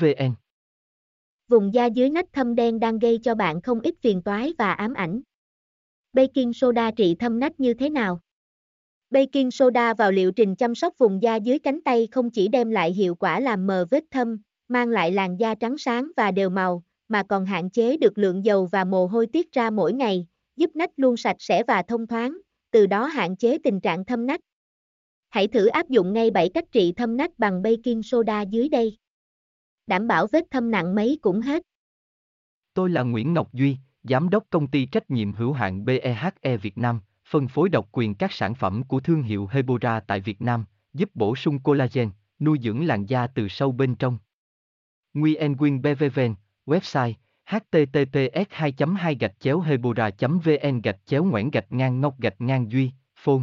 vn Vùng da dưới nách thâm đen đang gây cho bạn không ít phiền toái và ám ảnh. Baking soda trị thâm nách như thế nào? Baking soda vào liệu trình chăm sóc vùng da dưới cánh tay không chỉ đem lại hiệu quả làm mờ vết thâm, mang lại làn da trắng sáng và đều màu, mà còn hạn chế được lượng dầu và mồ hôi tiết ra mỗi ngày, giúp nách luôn sạch sẽ và thông thoáng, từ đó hạn chế tình trạng thâm nách. Hãy thử áp dụng ngay 7 cách trị thâm nách bằng baking soda dưới đây. Đảm bảo vết thâm nặng mấy cũng hết. Tôi là Nguyễn Ngọc Duy, Giám đốc công ty trách nhiệm hữu hạn BEHE Việt Nam, phân phối độc quyền các sản phẩm của thương hiệu Hebora tại Việt Nam, giúp bổ sung collagen, nuôi dưỡng làn da từ sâu bên trong. Nguyen Nguyen BVVN, website https 2 2 hebora vn gạch chéo ngoãn gạch ngang ngọc gạch ngang duy phone